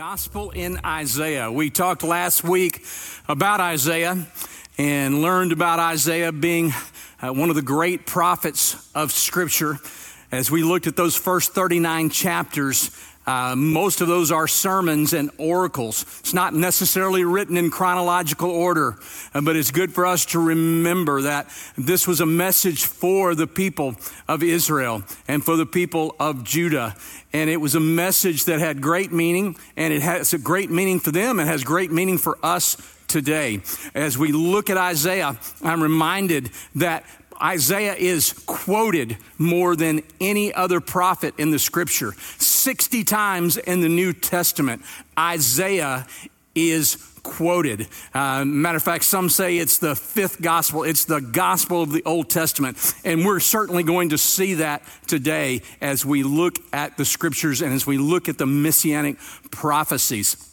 Gospel in Isaiah. We talked last week about Isaiah and learned about Isaiah being uh, one of the great prophets of Scripture. As we looked at those first 39 chapters, uh, most of those are sermons and oracles. It's not necessarily written in chronological order, uh, but it's good for us to remember that this was a message for the people of Israel and for the people of Judah. And it was a message that had great meaning, and it has a great meaning for them and has great meaning for us today. As we look at Isaiah, I'm reminded that Isaiah is quoted more than any other prophet in the scripture. 60 times in the New Testament, Isaiah is quoted. Uh, matter of fact, some say it's the fifth gospel. It's the gospel of the Old Testament. And we're certainly going to see that today as we look at the scriptures and as we look at the messianic prophecies.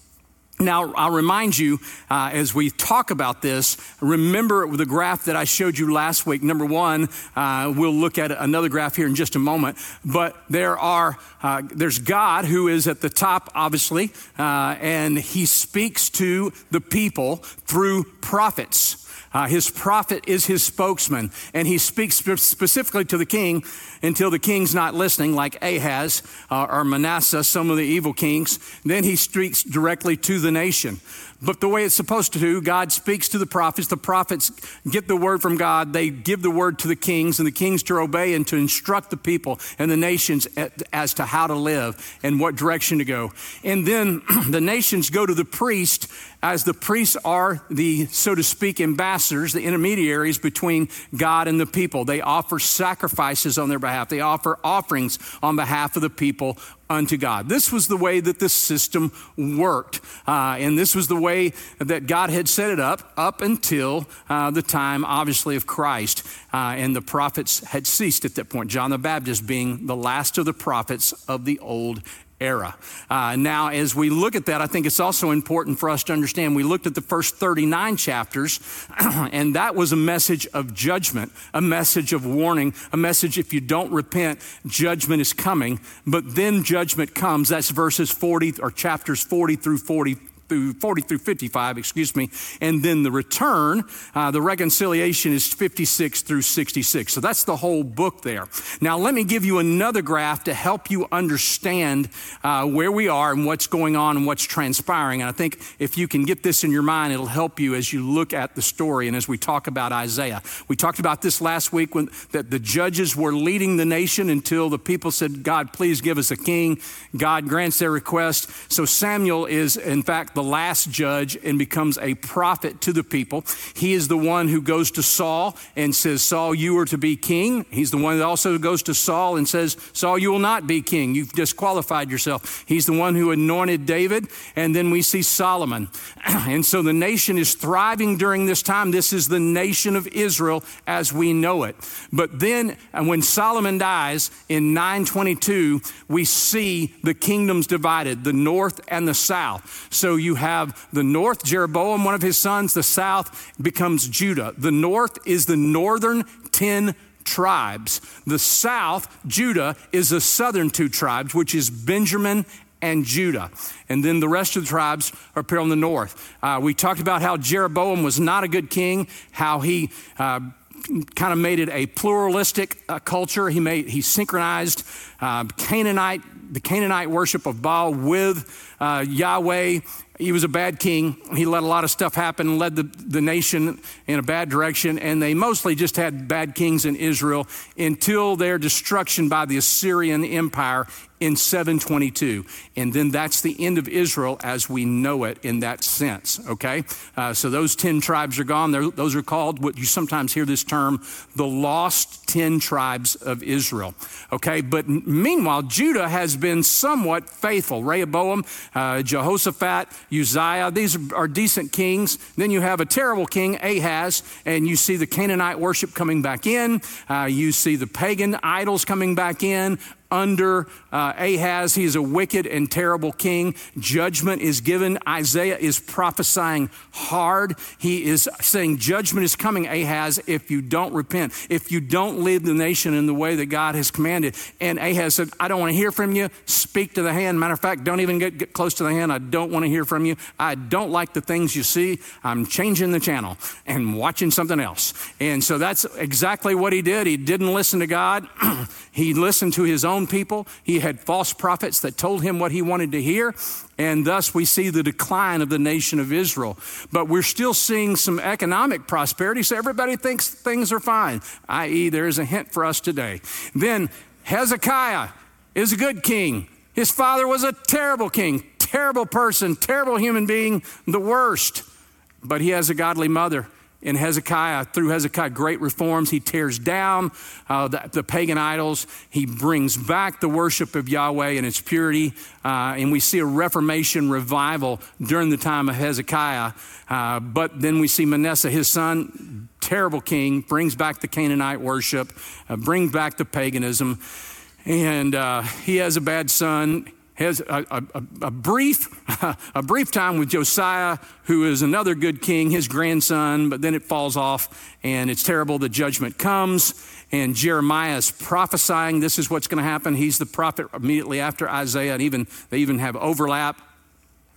Now, I'll remind you uh, as we talk about this, remember the graph that I showed you last week. Number one, uh, we'll look at another graph here in just a moment. But there are, uh, there's God who is at the top, obviously, uh, and he speaks to the people through prophets. Uh, his prophet is his spokesman, and he speaks specifically to the king until the king's not listening, like Ahaz uh, or Manasseh, some of the evil kings. Then he speaks directly to the nation. But the way it's supposed to do, God speaks to the prophets. The prophets get the word from God. They give the word to the kings, and the kings to obey and to instruct the people and the nations as to how to live and what direction to go. And then the nations go to the priest, as the priests are the, so to speak, ambassadors, the intermediaries between God and the people. They offer sacrifices on their behalf, they offer offerings on behalf of the people unto God. This was the way that this system worked. Uh, and this was the way that God had set it up up until uh, the time, obviously, of Christ. Uh, and the prophets had ceased at that point, John the Baptist being the last of the prophets of the Old era. Uh, now, as we look at that, I think it's also important for us to understand we looked at the first 39 chapters, and that was a message of judgment, a message of warning, a message if you don't repent, judgment is coming. But then judgment comes. That's verses 40 or chapters 40 through 40 through 40 through 55, excuse me, and then the return, uh, the reconciliation is 56 through 66. So that's the whole book there. Now, let me give you another graph to help you understand uh, where we are and what's going on and what's transpiring. And I think if you can get this in your mind, it'll help you as you look at the story and as we talk about Isaiah. We talked about this last week when that the judges were leading the nation until the people said, God, please give us a king. God grants their request. So Samuel is, in fact, the last judge and becomes a prophet to the people. He is the one who goes to Saul and says, Saul, you are to be king. He's the one that also goes to Saul and says, Saul, you will not be king. You've disqualified yourself. He's the one who anointed David. And then we see Solomon. and so the nation is thriving during this time. This is the nation of Israel as we know it. But then uh, when Solomon dies in 922, we see the kingdoms divided, the north and the south. So you have the north, Jeroboam, one of his sons, the south becomes Judah. The north is the northern 10 tribes. The south, Judah, is the southern two tribes, which is Benjamin and Judah. And then the rest of the tribes here on the north. Uh, we talked about how Jeroboam was not a good king, how he uh, kind of made it a pluralistic uh, culture. He made he synchronized uh, Canaanite the Canaanite worship of Baal with uh, Yahweh he was a bad king. He let a lot of stuff happen, and led the, the nation in a bad direction, and they mostly just had bad kings in Israel until their destruction by the Assyrian Empire in 722. And then that's the end of Israel as we know it in that sense, okay? Uh, so those 10 tribes are gone. They're, those are called what you sometimes hear this term, the lost 10 tribes of Israel, okay? But meanwhile, Judah has been somewhat faithful. Rehoboam, uh, Jehoshaphat, Uzziah, these are decent kings. Then you have a terrible king, Ahaz, and you see the Canaanite worship coming back in. Uh, you see the pagan idols coming back in. Under uh, Ahaz. He is a wicked and terrible king. Judgment is given. Isaiah is prophesying hard. He is saying, Judgment is coming, Ahaz, if you don't repent, if you don't lead the nation in the way that God has commanded. And Ahaz said, I don't want to hear from you. Speak to the hand. Matter of fact, don't even get, get close to the hand. I don't want to hear from you. I don't like the things you see. I'm changing the channel and watching something else. And so that's exactly what he did. He didn't listen to God. he listened to his own people. He had false prophets that told him what he wanted to hear. And thus we see the decline of the nation of Israel. But we're still seeing some economic prosperity, so everybody thinks things are fine, i.e., there is a hint for us today. Then Hezekiah is a good king. His father was a terrible king, terrible person, terrible human being, the worst. But he has a godly mother in Hezekiah, through Hezekiah, great reforms. He tears down uh, the, the, pagan idols. He brings back the worship of Yahweh and its purity. Uh, and we see a Reformation revival during the time of Hezekiah. Uh, but then we see Manasseh, his son, terrible king, brings back the Canaanite worship, uh, brings back the paganism. And uh, he has a bad son has a, a, a, brief, a brief time with Josiah, who is another good king, his grandson, but then it falls off and it's terrible. The judgment comes and Jeremiah is prophesying this is what's going to happen. He's the prophet immediately after Isaiah, and even they even have overlap.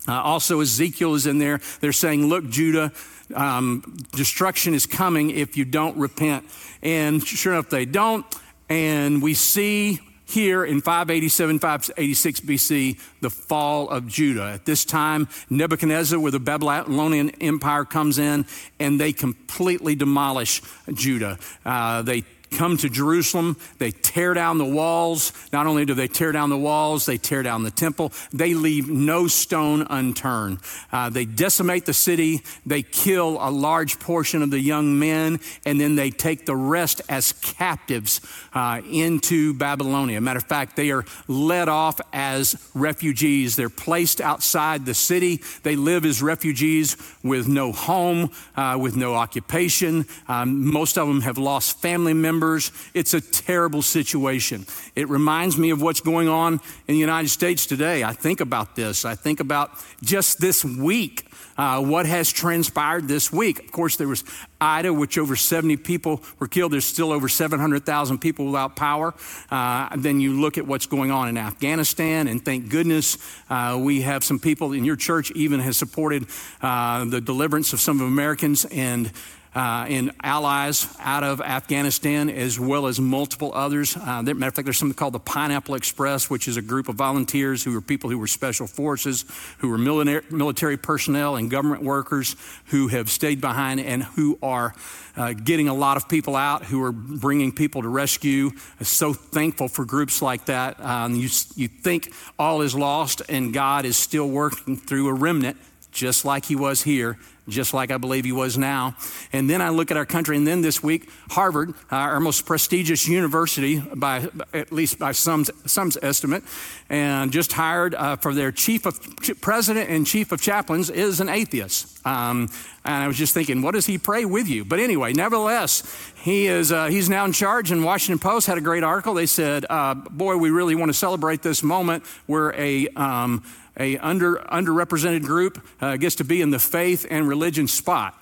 Uh, also, Ezekiel is in there. They're saying, Look, Judah, um, destruction is coming if you don't repent. And sure enough, they don't. And we see here in 587, 586 BC, the fall of Judah. At this time, Nebuchadnezzar with the Babylonian Empire comes in and they completely demolish Judah. Uh, they come to Jerusalem. They tear down the walls. Not only do they tear down the walls, they tear down the temple. They leave no stone unturned. Uh, they decimate the city. They kill a large portion of the young men, and then they take the rest as captives uh, into Babylonia. Matter of fact, they are led off as refugees. They're placed outside the city. They live as refugees with no home, uh, with no occupation. Um, most of them have lost family members members. It's a terrible situation. It reminds me of what's going on in the United States today. I think about this. I think about just this week. Uh, what has transpired this week. Of course, there was Ida, which over 70 people were killed. There's still over 700,000 people without power. Uh, then you look at what's going on in Afghanistan, and thank goodness uh, we have some people in your church even has supported uh, the deliverance of some of Americans and uh, in allies out of Afghanistan, as well as multiple others. Uh, matter of fact, there's something called the Pineapple Express, which is a group of volunteers who are people who were special forces, who were military, military personnel and government workers who have stayed behind and who are uh, getting a lot of people out, who are bringing people to rescue. I'm so thankful for groups like that. Um, you, you think all is lost, and God is still working through a remnant, just like He was here just like I believe he was now. And then I look at our country, and then this week, Harvard, our most prestigious university, by at least by some some estimate, and just hired uh, for their chief of president and chief of chaplains is an atheist. Um, and I was just thinking, what does he pray with you? But anyway, nevertheless, he is uh, he's now in charge. And Washington Post had a great article. They said, uh, "Boy, we really want to celebrate this moment where a um, a under, underrepresented group uh, gets to be in the faith and religion spot.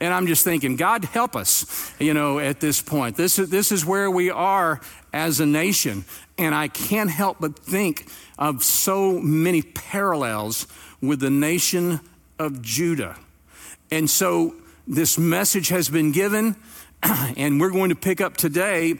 And I'm just thinking, God help us, you know, at this point. This is, this is where we are as a nation. And I can't help but think of so many parallels with the nation of Judah. And so this message has been given, and we're going to pick up today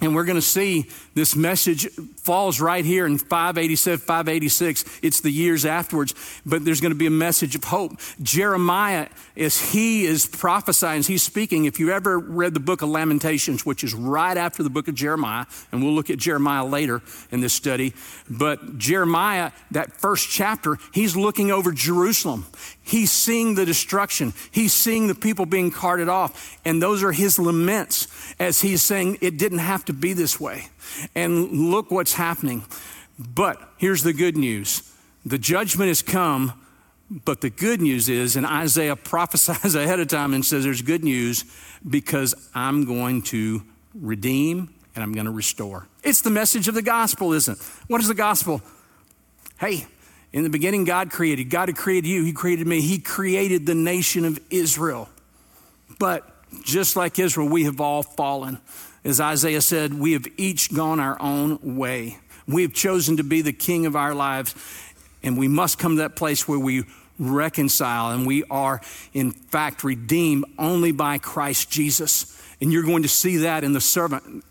and we're going to see this message falls right here in 587, 586. It's the years afterwards, but there's going to be a message of hope. Jeremiah, as he is prophesying, as he's speaking, if you ever read the book of Lamentations, which is right after the book of Jeremiah, and we'll look at Jeremiah later in this study, but Jeremiah, that first chapter, he's looking over Jerusalem. He's seeing the destruction. He's seeing the people being carted off. And those are his laments as he's saying it didn't have to be this way. And look what's happening. But here's the good news the judgment has come, but the good news is, and Isaiah prophesies ahead of time and says there's good news because I'm going to redeem and I'm going to restore. It's the message of the gospel, isn't it? What is the gospel? Hey, in the beginning, God created. God had created you. He created me. He created the nation of Israel. But just like Israel, we have all fallen. As Isaiah said, we have each gone our own way. We have chosen to be the king of our lives, and we must come to that place where we reconcile and we are, in fact, redeemed only by Christ Jesus. And you're going to see that in the servant.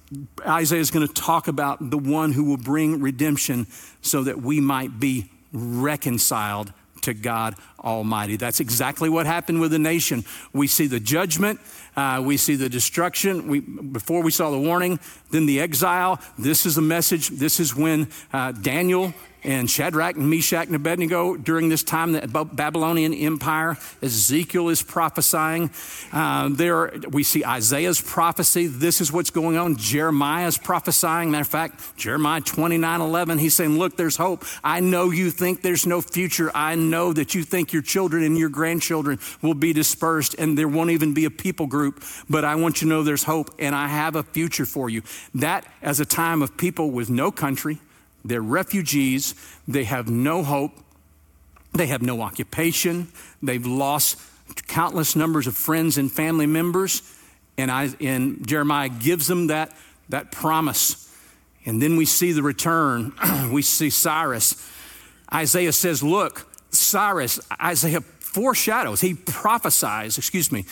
Isaiah is going to talk about the one who will bring redemption so that we might be reconciled to God Almighty. That's exactly what happened with the nation. We see the judgment, uh, we see the destruction. We, before we saw the warning, then the exile. This is the message. This is when uh, Daniel and Shadrach and Meshach and Abednego during this time, the Babylonian Empire. Ezekiel is prophesying. Uh, there we see Isaiah's prophecy. This is what's going on. Jeremiah is prophesying. Matter of fact, Jeremiah 29 11, he's saying, Look, there's hope. I know you think there's no future. I know that you think your children and your grandchildren will be dispersed and there won't even be a people group, but I want you to know there's hope and I have a future for you. That, as a time of people with no country, they're refugees. They have no hope. They have no occupation. They've lost countless numbers of friends and family members. And, I, and Jeremiah gives them that, that promise. And then we see the return. we see Cyrus. Isaiah says, Look, Cyrus, Isaiah foreshadows, he prophesies, excuse me,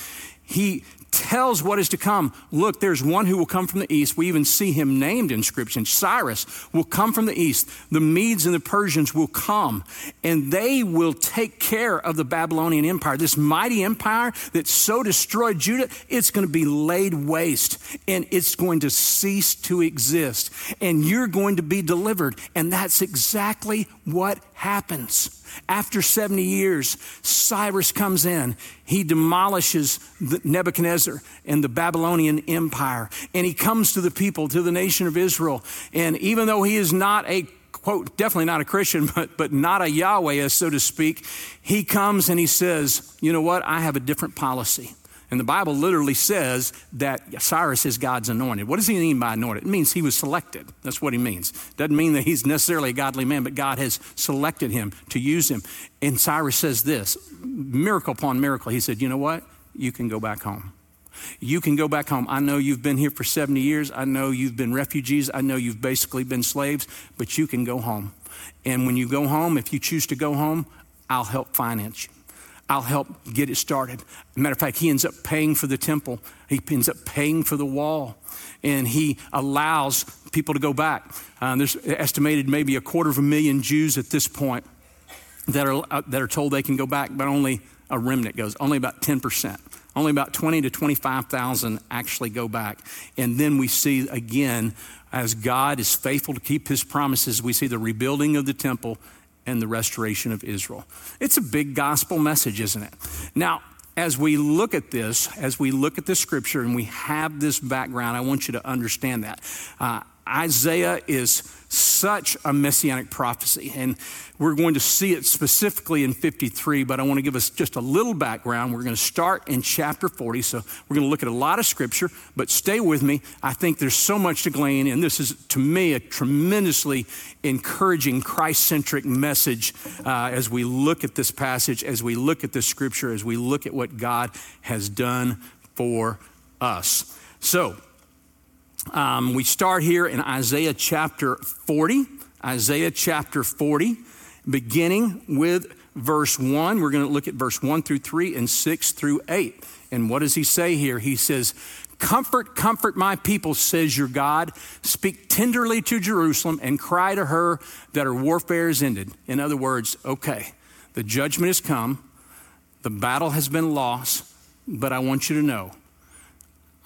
he tells what is to come. Look, there's one who will come from the east. We even see him named in Scripture. Cyrus will come from the east. The Medes and the Persians will come, and they will take care of the Babylonian Empire. This mighty empire that so destroyed Judah, it's going to be laid waste, and it's going to cease to exist. And you're going to be delivered. And that's exactly what happens. After 70 years, Cyrus comes in. He demolishes Nebuchadnezzar and the Babylonian Empire. And he comes to the people, to the nation of Israel. And even though he is not a quote, definitely not a Christian, but, but not a Yahweh, so to speak, he comes and he says, You know what? I have a different policy. And the Bible literally says that Cyrus is God's anointed. What does he mean by anointed? It means he was selected. That's what he means. Doesn't mean that he's necessarily a godly man, but God has selected him to use him. And Cyrus says this miracle upon miracle. He said, You know what? You can go back home. You can go back home. I know you've been here for 70 years. I know you've been refugees. I know you've basically been slaves, but you can go home. And when you go home, if you choose to go home, I'll help finance you. I'll help get it started. Matter of fact, he ends up paying for the temple, he ends up paying for the wall, and he allows people to go back. Uh, there's estimated maybe a quarter of a million Jews at this point that are, uh, that are told they can go back, but only a remnant goes, only about 10%. Only about 20 to 25,000 actually go back. And then we see again, as God is faithful to keep his promises, we see the rebuilding of the temple and the restoration of Israel. It's a big gospel message, isn't it? Now, as we look at this, as we look at the scripture and we have this background, I want you to understand that. Uh, Isaiah is such a messianic prophecy. And we're going to see it specifically in 53, but I want to give us just a little background. We're going to start in chapter 40. So we're going to look at a lot of scripture, but stay with me. I think there's so much to glean, and this is, to me, a tremendously encouraging Christ centric message uh, as we look at this passage, as we look at this scripture, as we look at what God has done for us. So, um, we start here in Isaiah chapter 40. Isaiah chapter 40, beginning with verse 1. We're going to look at verse 1 through 3 and 6 through 8. And what does he say here? He says, Comfort, comfort my people, says your God. Speak tenderly to Jerusalem and cry to her that her warfare is ended. In other words, okay, the judgment has come, the battle has been lost, but I want you to know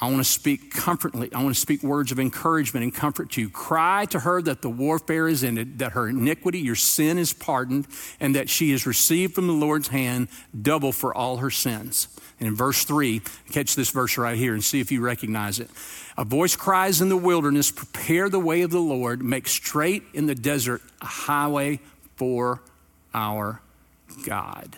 I want to speak comfortably. I want to speak words of encouragement and comfort to you. Cry to her that the warfare is ended, that her iniquity, your sin is pardoned, and that she has received from the Lord's hand double for all her sins. And in verse 3, catch this verse right here and see if you recognize it. A voice cries in the wilderness, Prepare the way of the Lord, make straight in the desert a highway for our God.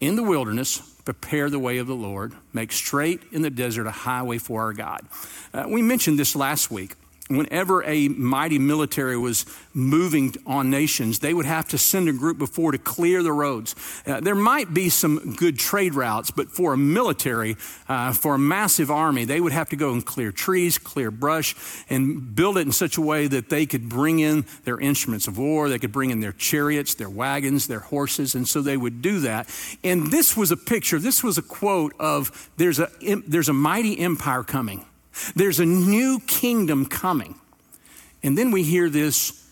in the wilderness, prepare the way of the Lord, make straight in the desert a highway for our God. Uh, we mentioned this last week whenever a mighty military was moving on nations, they would have to send a group before to clear the roads. Uh, there might be some good trade routes, but for a military, uh, for a massive army, they would have to go and clear trees, clear brush, and build it in such a way that they could bring in their instruments of war, they could bring in their chariots, their wagons, their horses, and so they would do that. And this was a picture, this was a quote of there's a, there's a mighty empire coming. There's a new kingdom coming. And then we hear this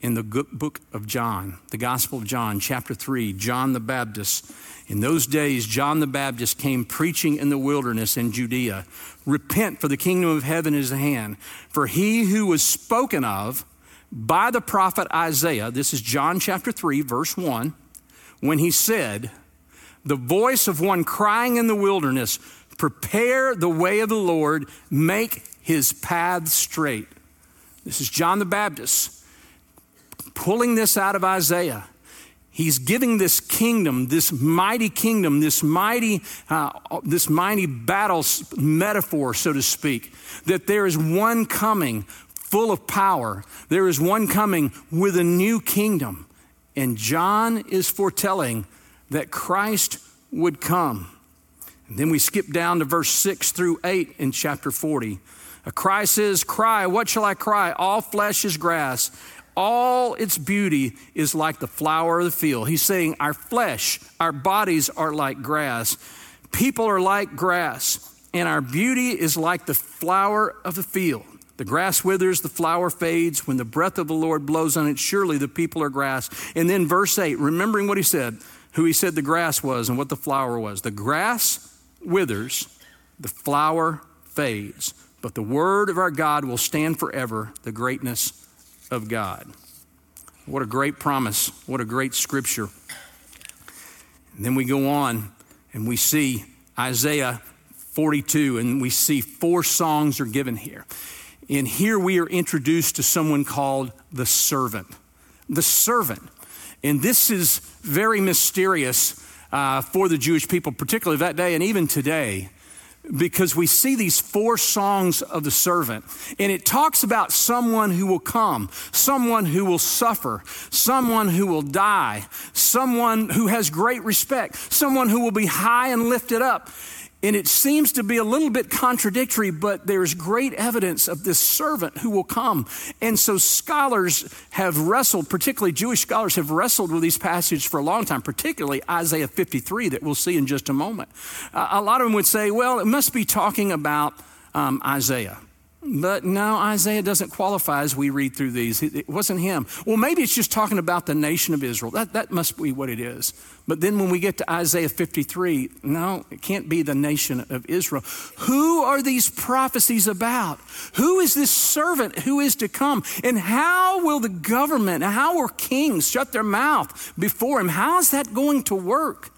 in the book of John, the Gospel of John, chapter 3, John the Baptist. In those days, John the Baptist came preaching in the wilderness in Judea Repent, for the kingdom of heaven is at hand. For he who was spoken of by the prophet Isaiah, this is John chapter 3, verse 1, when he said, The voice of one crying in the wilderness, Prepare the way of the Lord, make his path straight. This is John the Baptist pulling this out of Isaiah. He's giving this kingdom, this mighty kingdom, this mighty, uh, this mighty battle metaphor, so to speak, that there is one coming full of power. There is one coming with a new kingdom. And John is foretelling that Christ would come. And then we skip down to verse 6 through 8 in chapter 40. A cry says, Cry, what shall I cry? All flesh is grass. All its beauty is like the flower of the field. He's saying, Our flesh, our bodies are like grass. People are like grass, and our beauty is like the flower of the field. The grass withers, the flower fades. When the breath of the Lord blows on it, surely the people are grass. And then verse 8, remembering what he said, who he said the grass was and what the flower was. The grass withers, the flower fades, but the word of our God will stand forever, the greatness of God. What a great promise. What a great scripture. And then we go on and we see Isaiah 42, and we see four songs are given here. And here we are introduced to someone called the servant. The servant. And this is very mysterious uh, for the Jewish people, particularly that day and even today, because we see these four songs of the servant, and it talks about someone who will come, someone who will suffer, someone who will die, someone who has great respect, someone who will be high and lifted up. And it seems to be a little bit contradictory, but there's great evidence of this servant who will come. And so scholars have wrestled, particularly Jewish scholars have wrestled with these passages for a long time, particularly Isaiah 53 that we'll see in just a moment. Uh, a lot of them would say, well, it must be talking about um, Isaiah. But no, Isaiah doesn't qualify as we read through these. It wasn't him. Well, maybe it's just talking about the nation of Israel. That, that must be what it is. But then when we get to Isaiah 53, no, it can't be the nation of Israel. Who are these prophecies about? Who is this servant who is to come? And how will the government, how will kings shut their mouth before him? How is that going to work?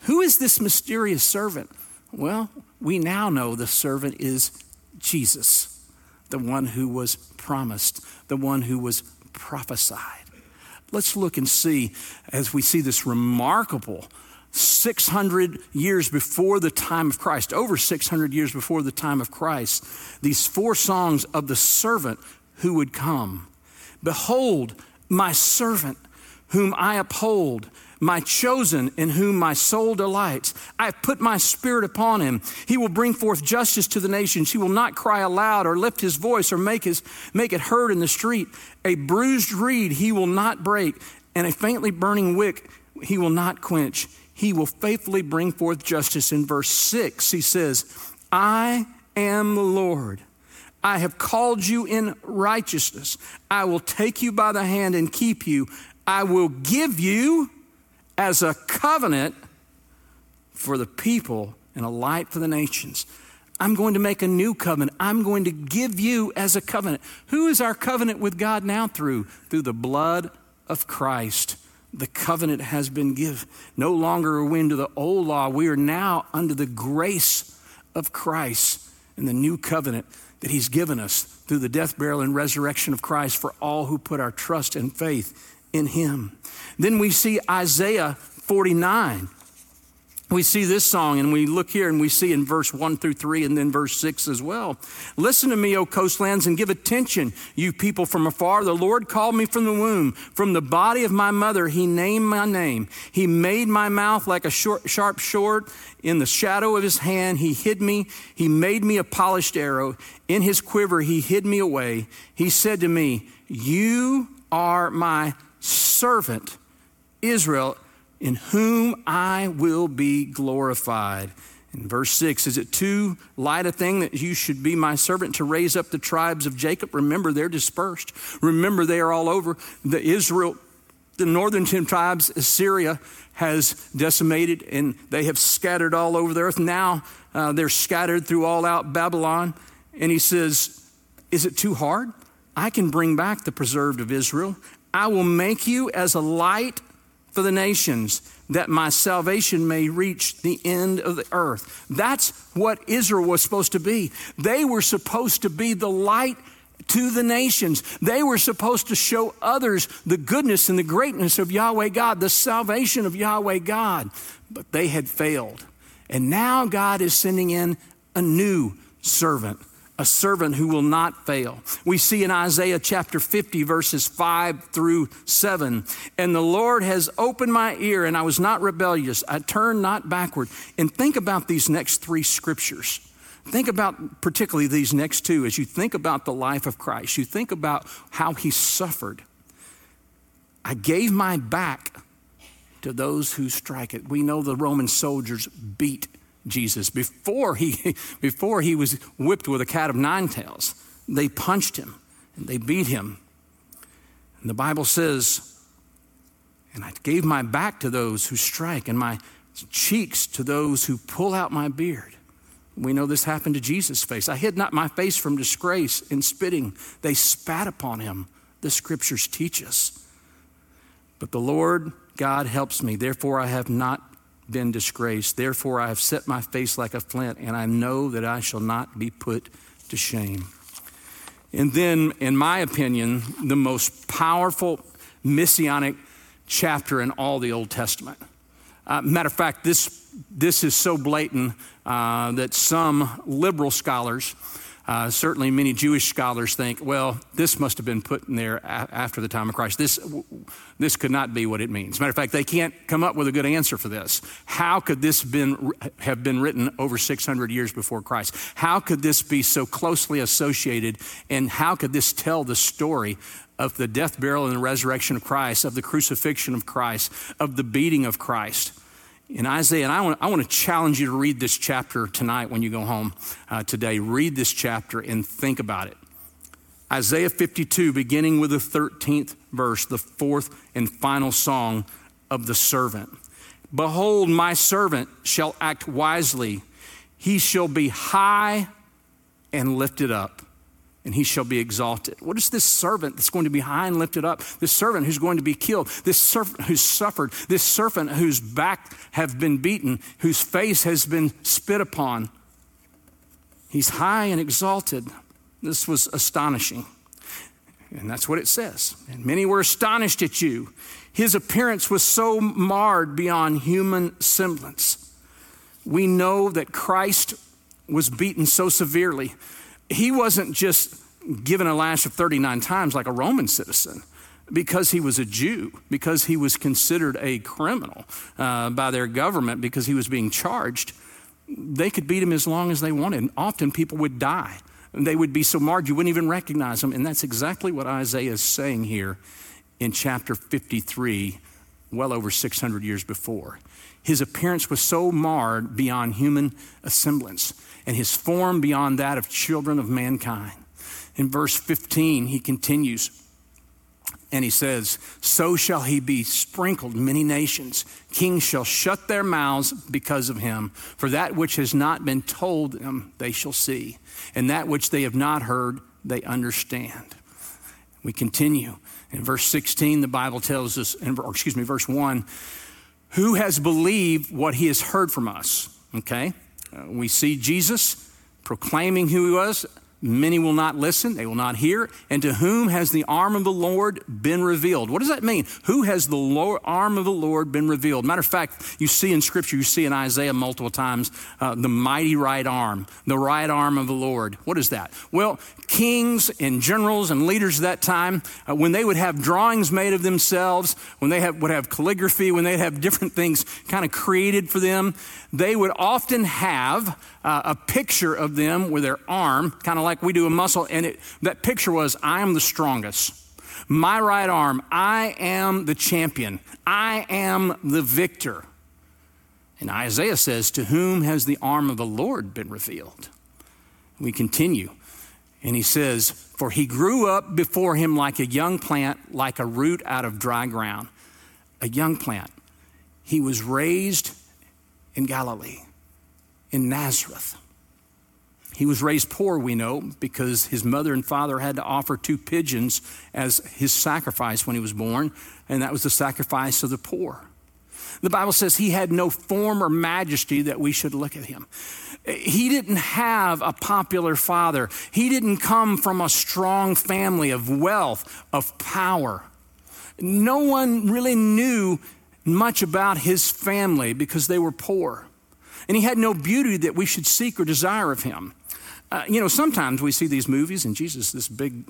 Who is this mysterious servant? Well, we now know the servant is Jesus the one who was promised, the one who was prophesied. Let's look and see as we see this remarkable 600 years before the time of Christ, over 600 years before the time of Christ, these four songs of the servant who would come. Behold, my servant whom I uphold my chosen in whom my soul delights. I have put my spirit upon him. He will bring forth justice to the nations. He will not cry aloud or lift his voice or make, his, make it heard in the street. A bruised reed he will not break, and a faintly burning wick he will not quench. He will faithfully bring forth justice. In verse 6, he says, I am the Lord. I have called you in righteousness. I will take you by the hand and keep you. I will give you as a covenant for the people and a light for the nations. I'm going to make a new covenant. I'm going to give you as a covenant. Who is our covenant with God now through? Through the blood of Christ. The covenant has been given. No longer are we under the old law. We are now under the grace of Christ and the new covenant that He's given us through the death, burial, and resurrection of Christ for all who put our trust and faith in Him. Then we see Isaiah 49. we see this song and we look here and we see in verse 1 through 3 and then verse 6 as well. Listen to me, O coastlands, and give attention, you people from afar. The Lord called me from the womb. From the body of my mother, He named my name. He made my mouth like a short, sharp sword. In the shadow of His hand, He hid me. He made me a polished arrow. In His quiver, He hid me away. He said to me, You are my servant, Israel in whom I will be glorified. In verse 6, is it too light a thing that you should be my servant to raise up the tribes of Jacob? Remember, they're dispersed. Remember, they are all over. The Israel, the northern ten tribes, Assyria has decimated and they have scattered all over the earth. Now uh, they're scattered through all out Babylon. And he says, Is it too hard? I can bring back the preserved of Israel. I will make you as a light for the nations, that my salvation may reach the end of the earth. That's what Israel was supposed to be. They were supposed to be the light to the nations. They were supposed to show others the goodness and the greatness of Yahweh God, the salvation of Yahweh God. But they had failed. And now God is sending in a new servant a servant who will not fail. We see in Isaiah chapter 50, verses 5 through 7. And the Lord has opened my ear, and I was not rebellious. I turned not backward. And think about these next three scriptures. Think about particularly these next two as you think about the life of Christ. You think about how he suffered. I gave my back to those who strike it. We know the Roman soldiers beat Jesus before he, before he was whipped with a cat of nine tails. They punched him and they beat him. And the Bible says, and I gave my back to those who strike and my cheeks to those who pull out my beard. We know this happened to Jesus' face. I hid not my face from disgrace in spitting. They spat upon him. The scriptures teach us. But the Lord God helps me. Therefore, I have not been disgraced. Therefore, I have set my face like a flint, and I know that I shall not be put to shame. And then, in my opinion, the most powerful messianic chapter in all the Old Testament. Uh, matter of fact, this, this is so blatant uh, that some liberal scholars uh, certainly, many Jewish scholars think, well, this must have been put in there a- after the time of Christ. This, this could not be what it means. Matter of fact, they can't come up with a good answer for this. How could this been, have been written over 600 years before Christ? How could this be so closely associated? And how could this tell the story of the death, burial, and the resurrection of Christ, of the crucifixion of Christ, of the beating of Christ? In Isaiah, and I want, I want to challenge you to read this chapter tonight when you go home uh, today. Read this chapter and think about it. Isaiah 52, beginning with the 13th verse, the fourth and final song of the servant. Behold, my servant shall act wisely, he shall be high and lifted up and he shall be exalted. What is this servant that's going to be high and lifted up? This servant who's going to be killed, this servant who's suffered, this servant whose back have been beaten, whose face has been spit upon. He's high and exalted. This was astonishing. And that's what it says. And many were astonished at you. His appearance was so marred beyond human semblance. We know that Christ was beaten so severely he wasn't just given a lash of 39 times like a Roman citizen because he was a Jew, because he was considered a criminal uh, by their government, because he was being charged. They could beat him as long as they wanted. And often people would die. And they would be so marred you wouldn't even recognize them. And that's exactly what Isaiah is saying here in chapter 53, well over 600 years before. His appearance was so marred beyond human semblance and his form beyond that of children of mankind. In verse 15, he continues and he says, So shall he be sprinkled many nations. Kings shall shut their mouths because of him. For that which has not been told them, they shall see. And that which they have not heard, they understand. We continue. In verse 16, the Bible tells us, or excuse me, verse 1, who has believed what he has heard from us? Okay? Uh, we see Jesus proclaiming who he was, Many will not listen, they will not hear. And to whom has the arm of the Lord been revealed? What does that mean? Who has the arm of the Lord been revealed? Matter of fact, you see in Scripture, you see in Isaiah multiple times, uh, the mighty right arm, the right arm of the Lord. What is that? Well, kings and generals and leaders of that time, uh, when they would have drawings made of themselves, when they have, would have calligraphy, when they'd have different things kind of created for them, they would often have uh, a picture of them with their arm, kind of like we do a muscle, and it, that picture was, I am the strongest. My right arm, I am the champion. I am the victor. And Isaiah says, To whom has the arm of the Lord been revealed? We continue. And he says, For he grew up before him like a young plant, like a root out of dry ground. A young plant. He was raised in Galilee, in Nazareth. He was raised poor, we know, because his mother and father had to offer two pigeons as his sacrifice when he was born, and that was the sacrifice of the poor. The Bible says he had no form or majesty that we should look at him. He didn't have a popular father. He didn't come from a strong family of wealth, of power. No one really knew much about his family because they were poor. And he had no beauty that we should seek or desire of him. Uh, you know, sometimes we see these movies and Jesus, this big,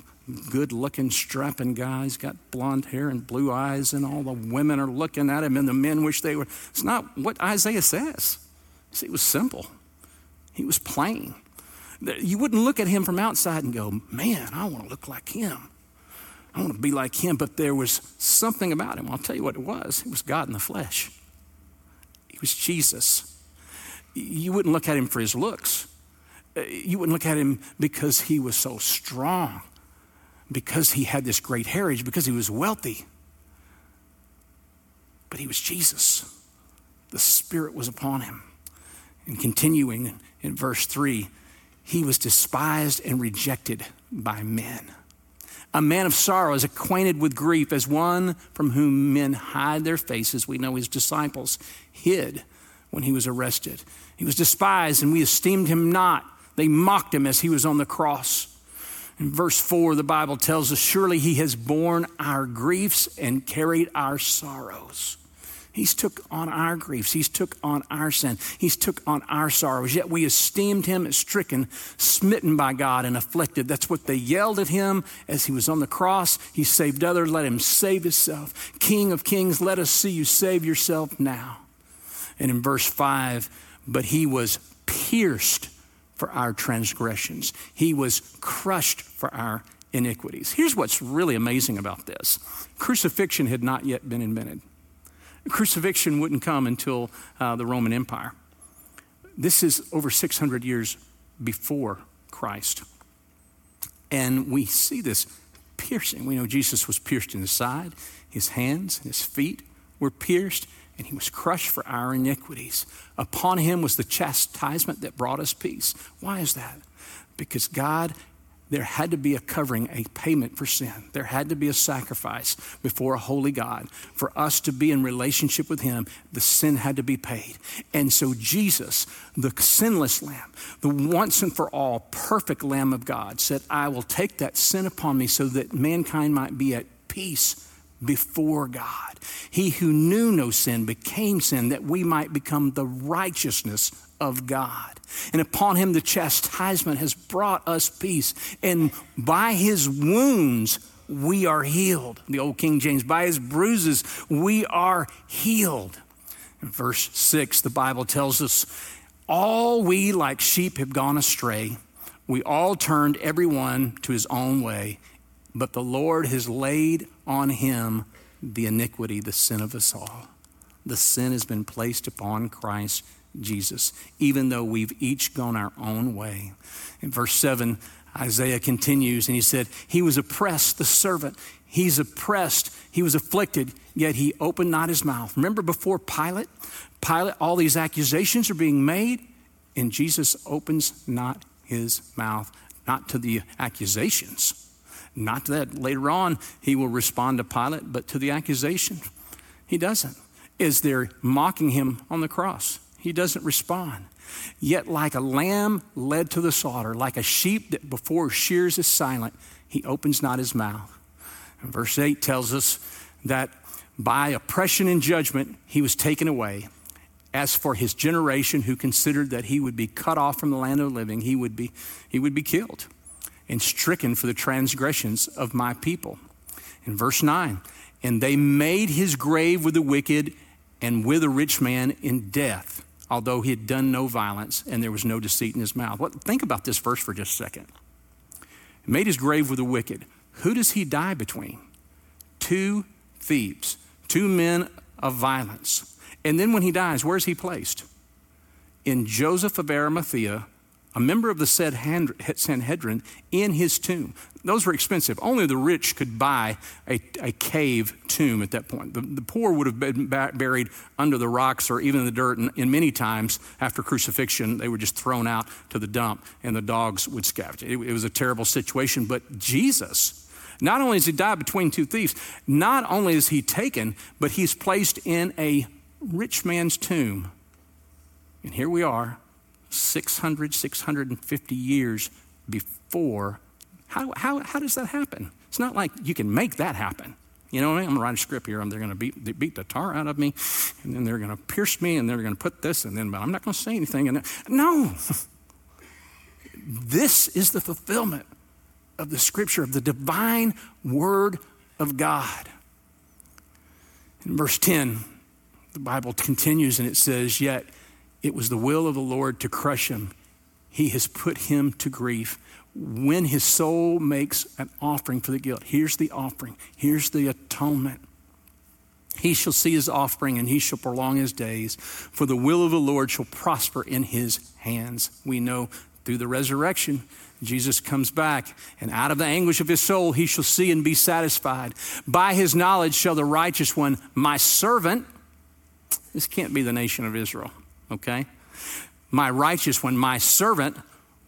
good looking, strapping guy, he's got blonde hair and blue eyes, and all the women are looking at him, and the men wish they were. It's not what Isaiah says. See, it was simple, he was plain. You wouldn't look at him from outside and go, man, I want to look like him. I want to be like him, but there was something about him. I'll tell you what it was. It was God in the flesh. He was Jesus. You wouldn't look at him for his looks. Uh, you wouldn't look at him because he was so strong, because he had this great heritage, because he was wealthy. But he was Jesus. The Spirit was upon him. And continuing in verse 3, he was despised and rejected by men a man of sorrows, acquainted with grief, as one from whom men hide their faces. We know his disciples hid when he was arrested. He was despised, and we esteemed him not. They mocked him as he was on the cross. In verse 4, the Bible tells us, Surely he has borne our griefs and carried our sorrows. He's took on our griefs. He's took on our sin. He's took on our sorrows. Yet we esteemed him as stricken, smitten by God, and afflicted. That's what they yelled at him as he was on the cross. He saved others. Let him save himself. King of kings, let us see you save yourself now. And in verse 5, but he was pierced for our transgressions, he was crushed for our iniquities. Here's what's really amazing about this crucifixion had not yet been invented. Crucifixion wouldn't come until uh, the Roman Empire. This is over 600 years before Christ. And we see this piercing. We know Jesus was pierced in the side, his hands, his feet were pierced, and he was crushed for our iniquities. Upon him was the chastisement that brought us peace. Why is that? Because God there had to be a covering, a payment for sin. There had to be a sacrifice before a holy God. For us to be in relationship with Him, the sin had to be paid. And so Jesus, the sinless Lamb, the once and for all perfect Lamb of God, said, I will take that sin upon me so that mankind might be at peace before God. He who knew no sin became sin that we might become the righteousness of God. And upon him the chastisement has brought us peace. And by his wounds we are healed. The old King James, by his bruises we are healed. In verse 6, the Bible tells us, All we like sheep have gone astray. We all turned everyone to his own way, but the Lord has laid on him the iniquity, the sin of us all. The sin has been placed upon Christ Jesus, even though we've each gone our own way. In verse 7, Isaiah continues and he said, He was oppressed, the servant. He's oppressed. He was afflicted, yet he opened not his mouth. Remember before Pilate? Pilate, all these accusations are being made, and Jesus opens not his mouth, not to the accusations. Not that later on he will respond to Pilate, but to the accusation. He doesn't. Is they're mocking him on the cross. He doesn't respond. Yet, like a lamb led to the slaughter, like a sheep that before shears is silent, he opens not his mouth. And verse 8 tells us that by oppression and judgment, he was taken away. As for his generation who considered that he would be cut off from the land of the living, he would be, he would be killed and stricken for the transgressions of my people. In verse 9, and they made his grave with the wicked and with a rich man in death, although he had done no violence and there was no deceit in his mouth. What, think about this verse for just a second. He made his grave with the wicked. Who does he die between? Two thieves, two men of violence. And then when he dies, where's he placed? In Joseph of Arimathea, a member of the said Sanhedrin, in his tomb. Those were expensive. Only the rich could buy a, a cave tomb at that point. The, the, poor would have been buried under the rocks or even in the dirt. And, and, many times after crucifixion, they were just thrown out to the dump and the dogs would scavenge. It, it was a terrible situation. But Jesus, not only does he die between two thieves, not only is he taken, but he's placed in a rich man's tomb. And here we are, 600, 650 years before. How, how, how does that happen? It's not like you can make that happen. You know what I mean? I'm going to write a script here. They're going to beat, beat the tar out of me, and then they're going to pierce me, and they're going to put this, and then, but I'm not going to say anything. And no, this is the fulfillment of the scripture, of the divine word of God. In verse 10, the Bible continues and it says, Yet it was the will of the Lord to crush him. He has put him to grief. When his soul makes an offering for the guilt, here's the offering, here's the atonement. He shall see his offspring and he shall prolong his days, for the will of the Lord shall prosper in his hands. We know through the resurrection, Jesus comes back, and out of the anguish of his soul he shall see and be satisfied. By his knowledge shall the righteous one, my servant, this can't be the nation of Israel okay? My righteous one, my servant,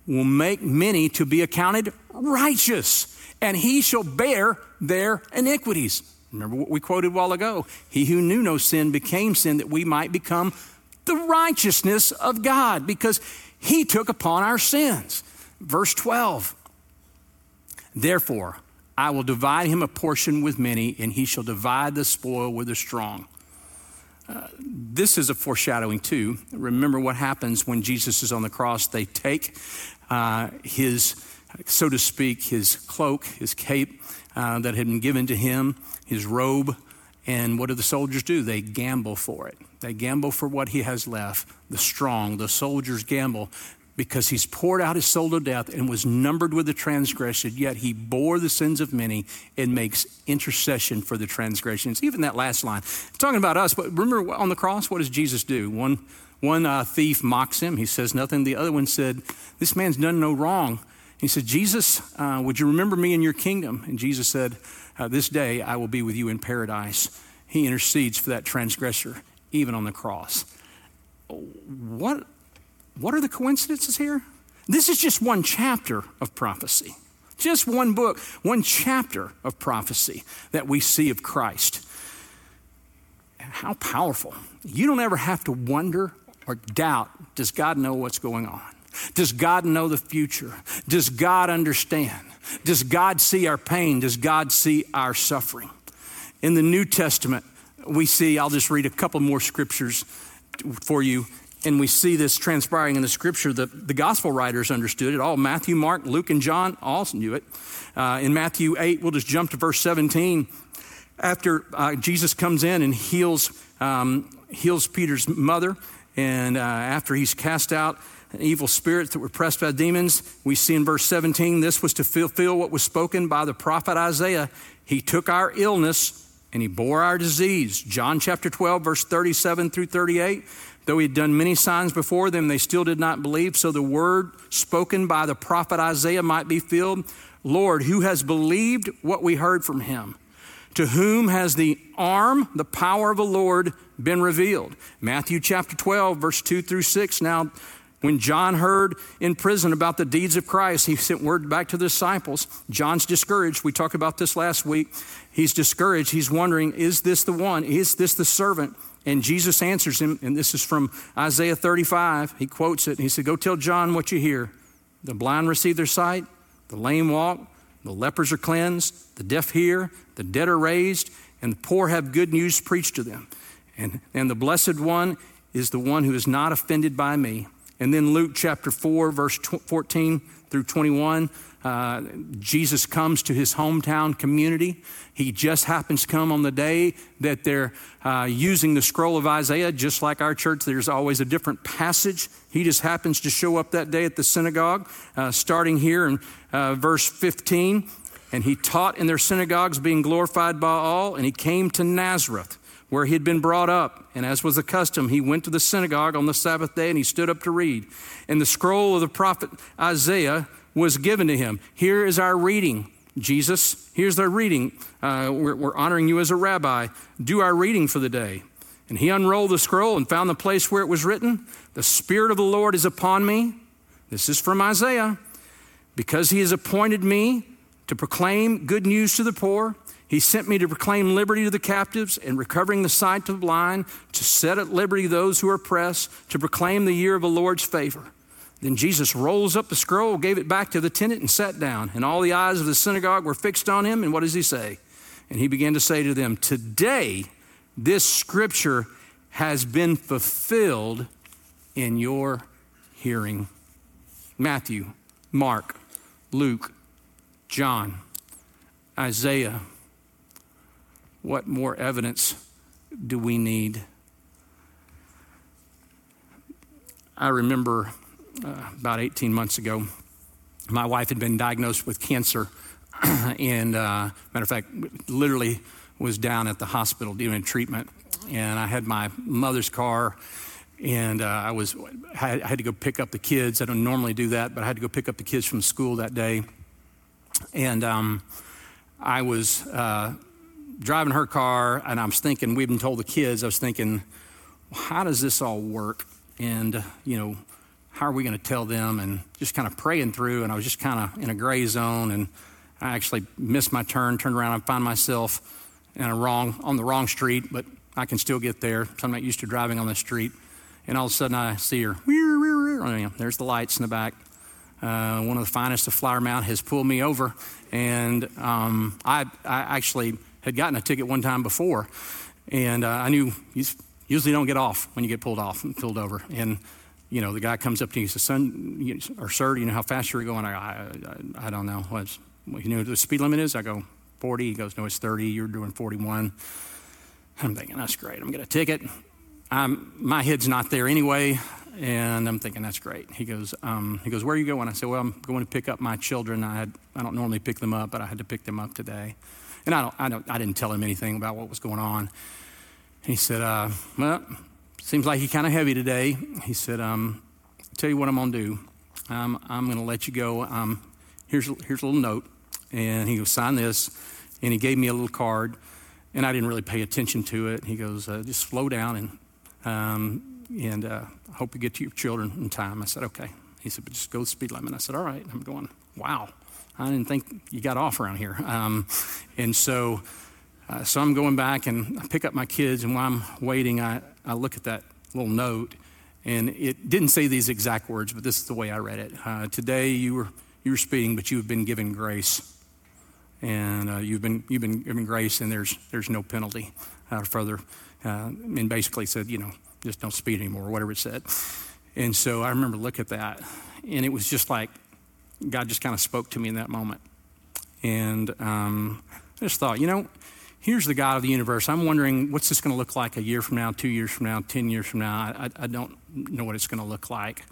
will make many to be accounted righteous, and he shall bear their iniquities. Remember what we quoted a while ago? He who knew no sin became sin that we might become the righteousness of God because he took upon our sins. Verse 12 Therefore, I will divide him a portion with many, and he shall divide the spoil with the strong this is a foreshadowing too. Remember what happens when Jesus is on the cross. They take uh, his, so to speak, his cloak, his cape uh, that had been given to him, his robe, and what do the soldiers do? They gamble for it. They gamble for what he has left. The strong, the soldiers gamble because he's poured out his soul to death and was numbered with the transgression, yet he bore the sins of many and makes intercession for the transgressions. Even that last line, talking about us, but remember on the cross, what does Jesus do? One, one uh, thief mocks him. He says nothing. The other one said, This man's done no wrong. He said, Jesus, uh, would you remember me in your kingdom? And Jesus said, uh, This day I will be with you in paradise. He intercedes for that transgressor, even on the cross. What what are the coincidences here? This is just one chapter of prophecy, just one book, one chapter of prophecy that we see of Christ. How powerful. You don't ever have to wonder or doubt does God know what's going on? Does God know the future? Does God understand? Does God see our pain? Does God see our suffering? In the New Testament, we see, I'll just read a couple more scriptures for you and we see this transpiring in the scripture. The, the gospel writers understood it all. Matthew, Mark, Luke, and John all knew it. Uh, in Matthew 8, we'll just jump to verse 17. After uh, Jesus comes in and heals, um, heals Peter's mother, and uh, after he's cast out evil spirits that were pressed by demons, we see in verse 17 this was to fulfill what was spoken by the prophet Isaiah. He took our illness and he bore our disease. John chapter 12, verse 37 through 38. Though he had done many signs before them, they still did not believe. So the word spoken by the prophet Isaiah might be filled Lord, who has believed what we heard from him? To whom has the arm, the power of the Lord, been revealed? Matthew chapter 12, verse 2 through 6. Now, when John heard in prison about the deeds of Christ, he sent word back to the disciples. John's discouraged. We talked about this last week. He's discouraged. He's wondering, is this the one? Is this the servant? And Jesus answers him, and this is from Isaiah 35. He quotes it, and he said, Go tell John what you hear. The blind receive their sight, the lame walk, the lepers are cleansed, the deaf hear, the dead are raised, and the poor have good news preached to them. And, and the blessed one is the one who is not offended by me. And then Luke chapter 4, verse 14 through 21, uh, Jesus comes to his hometown community. He just happens to come on the day that they're uh, using the scroll of Isaiah, just like our church. There's always a different passage. He just happens to show up that day at the synagogue, uh, starting here in uh, verse 15. And he taught in their synagogues, being glorified by all. And he came to Nazareth where he had been brought up. And as was the custom, he went to the synagogue on the Sabbath day and he stood up to read. And the scroll of the prophet Isaiah was given to him. Here is our reading. Jesus, here's their reading. Uh, we're, we're honoring you as a rabbi. Do our reading for the day. And he unrolled the scroll and found the place where it was written The Spirit of the Lord is upon me. This is from Isaiah. Because he has appointed me to proclaim good news to the poor. He sent me to proclaim liberty to the captives and recovering the sight to the blind, to set at liberty those who are oppressed, to proclaim the year of the Lord's favor. Then Jesus rolls up the scroll, gave it back to the tenant, and sat down. And all the eyes of the synagogue were fixed on him. And what does he say? And he began to say to them, Today this scripture has been fulfilled in your hearing. Matthew, Mark, Luke, John, Isaiah, what more evidence do we need? I remember uh, about 18 months ago, my wife had been diagnosed with cancer. and, uh, matter of fact, literally was down at the hospital doing treatment. And I had my mother's car, and uh, I was I had to go pick up the kids. I don't normally do that, but I had to go pick up the kids from school that day. And um, I was uh, driving her car, and I was thinking, we've been told the kids, I was thinking, how does this all work? And, you know, how are we going to tell them? And just kind of praying through, and I was just kind of in a gray zone, and I actually missed my turn, turned around, and find myself in a wrong, on the wrong street, but I can still get there. So I'm not used to driving on the street. And all of a sudden, I see her. There's the lights in the back. Uh, one of the finest of Flower Mound has pulled me over, and um, I, I actually had gotten a ticket one time before, and uh, I knew you usually don't get off when you get pulled off and pulled over. And you know, the guy comes up to you and says, "Son, or sir, do you know how fast you're going?" I, I, I don't know. Well, you know the speed limit is? I go 40. He goes, "No, it's 30. You're doing 41." I'm thinking that's great. I'm gonna get a ticket. I'm, my head's not there anyway, and I'm thinking that's great. He goes, um, he goes, "Where are you going?" I said, "Well, I'm going to pick up my children. I had, I don't normally pick them up, but I had to pick them up today." And I, don't, I, don't, I didn't tell him anything about what was going on. He said, uh, Well, seems like you're kind of heavy today. He said, um, Tell you what I'm going to do. Um, I'm going to let you go. Um, here's, here's a little note. And he goes, Sign this. And he gave me a little card. And I didn't really pay attention to it. He goes, uh, Just slow down and, um, and uh, hope you get to your children in time. I said, Okay. He said, But just go the speed limit. I said, All right. I'm going, Wow. I didn't think you got off around here. Um, and so, uh, so I'm going back and I pick up my kids, and while I'm waiting, I, I look at that little note, and it didn't say these exact words, but this is the way I read it. Uh, Today you were you were speeding, but you have been given grace, and uh, you've been you've been given grace, and there's there's no penalty uh, further. Uh, and basically said, you know, just don't speed anymore, or whatever it said. And so I remember look at that, and it was just like God just kind of spoke to me in that moment. And um, I just thought, you know, here's the God of the universe. I'm wondering what's this going to look like a year from now, two years from now, 10 years from now. I, I don't know what it's going to look like.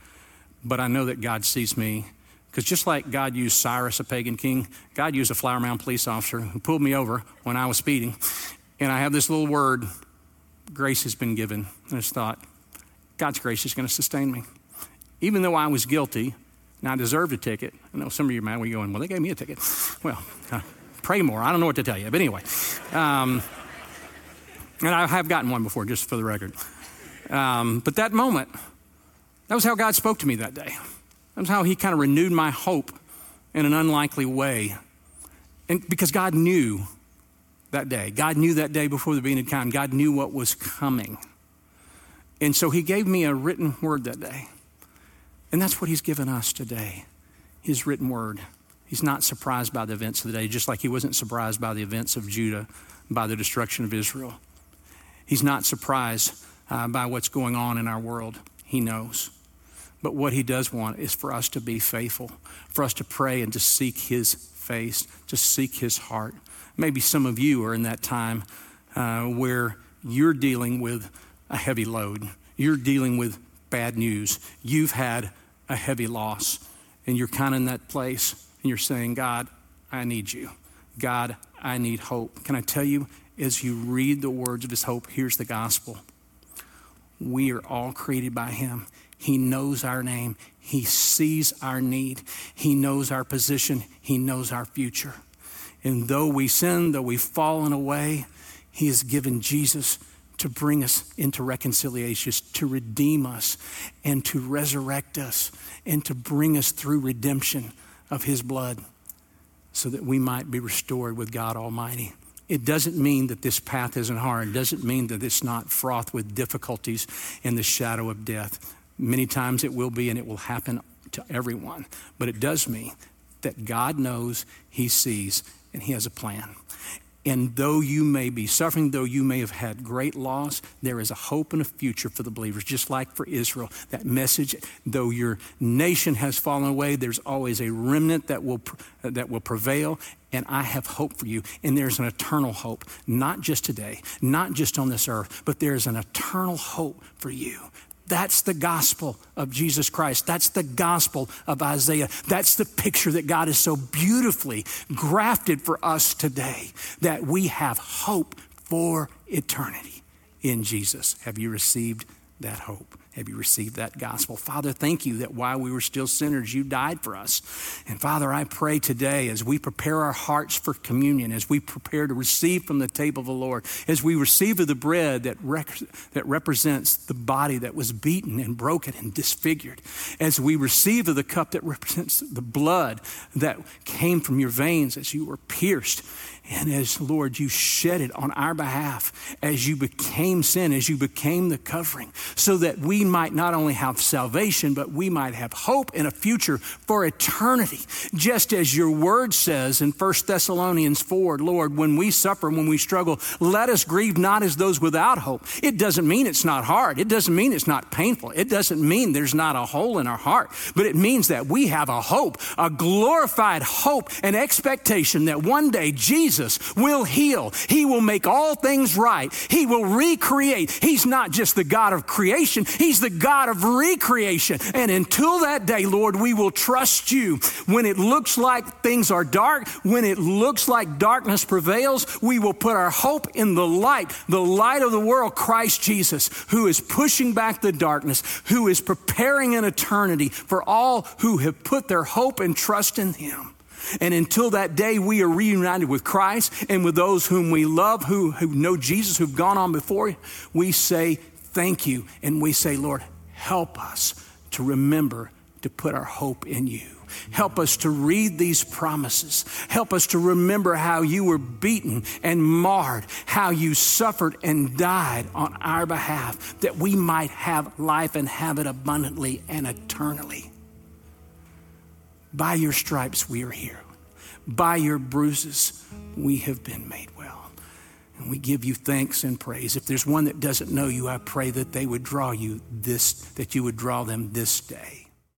But I know that God sees me. Because just like God used Cyrus, a pagan king, God used a Flower Mound police officer who pulled me over when I was speeding. And I have this little word grace has been given. And I just thought, God's grace is going to sustain me. Even though I was guilty, and I deserved a ticket. I know some of you when you're going, well, they gave me a ticket. Well, uh, pray more. I don't know what to tell you. But anyway, um, and I have gotten one before, just for the record. Um, but that moment, that was how God spoke to me that day. That was how He kind of renewed my hope in an unlikely way. And because God knew that day, God knew that day before the beginning of time, God knew what was coming. And so he gave me a written word that day. And that's what he's given us today his written word. He's not surprised by the events of the day, just like he wasn't surprised by the events of Judah, by the destruction of Israel. He's not surprised uh, by what's going on in our world. He knows. But what he does want is for us to be faithful, for us to pray and to seek his face, to seek his heart. Maybe some of you are in that time uh, where you're dealing with a heavy load, you're dealing with bad news, you've had a heavy loss, and you're kind of in that place and you're saying, God, I need you. God, I need hope. Can I tell you, as you read the words of his hope, here's the gospel. We are all created by him. He knows our name. He sees our need. He knows our position. He knows our future. And though we sin, though we've fallen away, He has given Jesus to bring us into reconciliation, to redeem us, and to resurrect us, and to bring us through redemption of His blood so that we might be restored with God Almighty. It doesn't mean that this path isn't hard. It doesn't mean that it's not fraught with difficulties in the shadow of death. Many times it will be, and it will happen to everyone. But it does mean that God knows, He sees, and He has a plan. And though you may be suffering, though you may have had great loss, there is a hope and a future for the believers, just like for Israel. That message, though your nation has fallen away, there's always a remnant that will, uh, that will prevail. And I have hope for you. And there's an eternal hope, not just today, not just on this earth, but there's an eternal hope for you. That's the gospel of Jesus Christ. That's the gospel of Isaiah. That's the picture that God has so beautifully grafted for us today that we have hope for eternity in Jesus. Have you received that hope? Have you received that gospel? Father, thank you that while we were still sinners, you died for us. And Father, I pray today as we prepare our hearts for communion, as we prepare to receive from the table of the Lord, as we receive of the bread that, rec- that represents the body that was beaten and broken and disfigured, as we receive of the cup that represents the blood that came from your veins as you were pierced, and as, Lord, you shed it on our behalf, as you became sin, as you became the covering, so that we might not only have salvation, but we might have hope and a future for eternity. Just as your word says in 1 Thessalonians 4, Lord, when we suffer, when we struggle, let us grieve not as those without hope. It doesn't mean it's not hard. It doesn't mean it's not painful. It doesn't mean there's not a hole in our heart, but it means that we have a hope, a glorified hope and expectation that one day Jesus Jesus will heal. He will make all things right. He will recreate. He's not just the God of creation, He's the God of recreation. And until that day, Lord, we will trust you. When it looks like things are dark, when it looks like darkness prevails, we will put our hope in the light, the light of the world, Christ Jesus, who is pushing back the darkness, who is preparing an eternity for all who have put their hope and trust in Him. And until that day, we are reunited with Christ and with those whom we love, who, who know Jesus, who've gone on before. We say thank you. And we say, Lord, help us to remember to put our hope in you. Help us to read these promises. Help us to remember how you were beaten and marred, how you suffered and died on our behalf, that we might have life and have it abundantly and eternally. By your stripes we are here. By your bruises we have been made well. And we give you thanks and praise. If there's one that doesn't know you, I pray that they would draw you this, that you would draw them this day.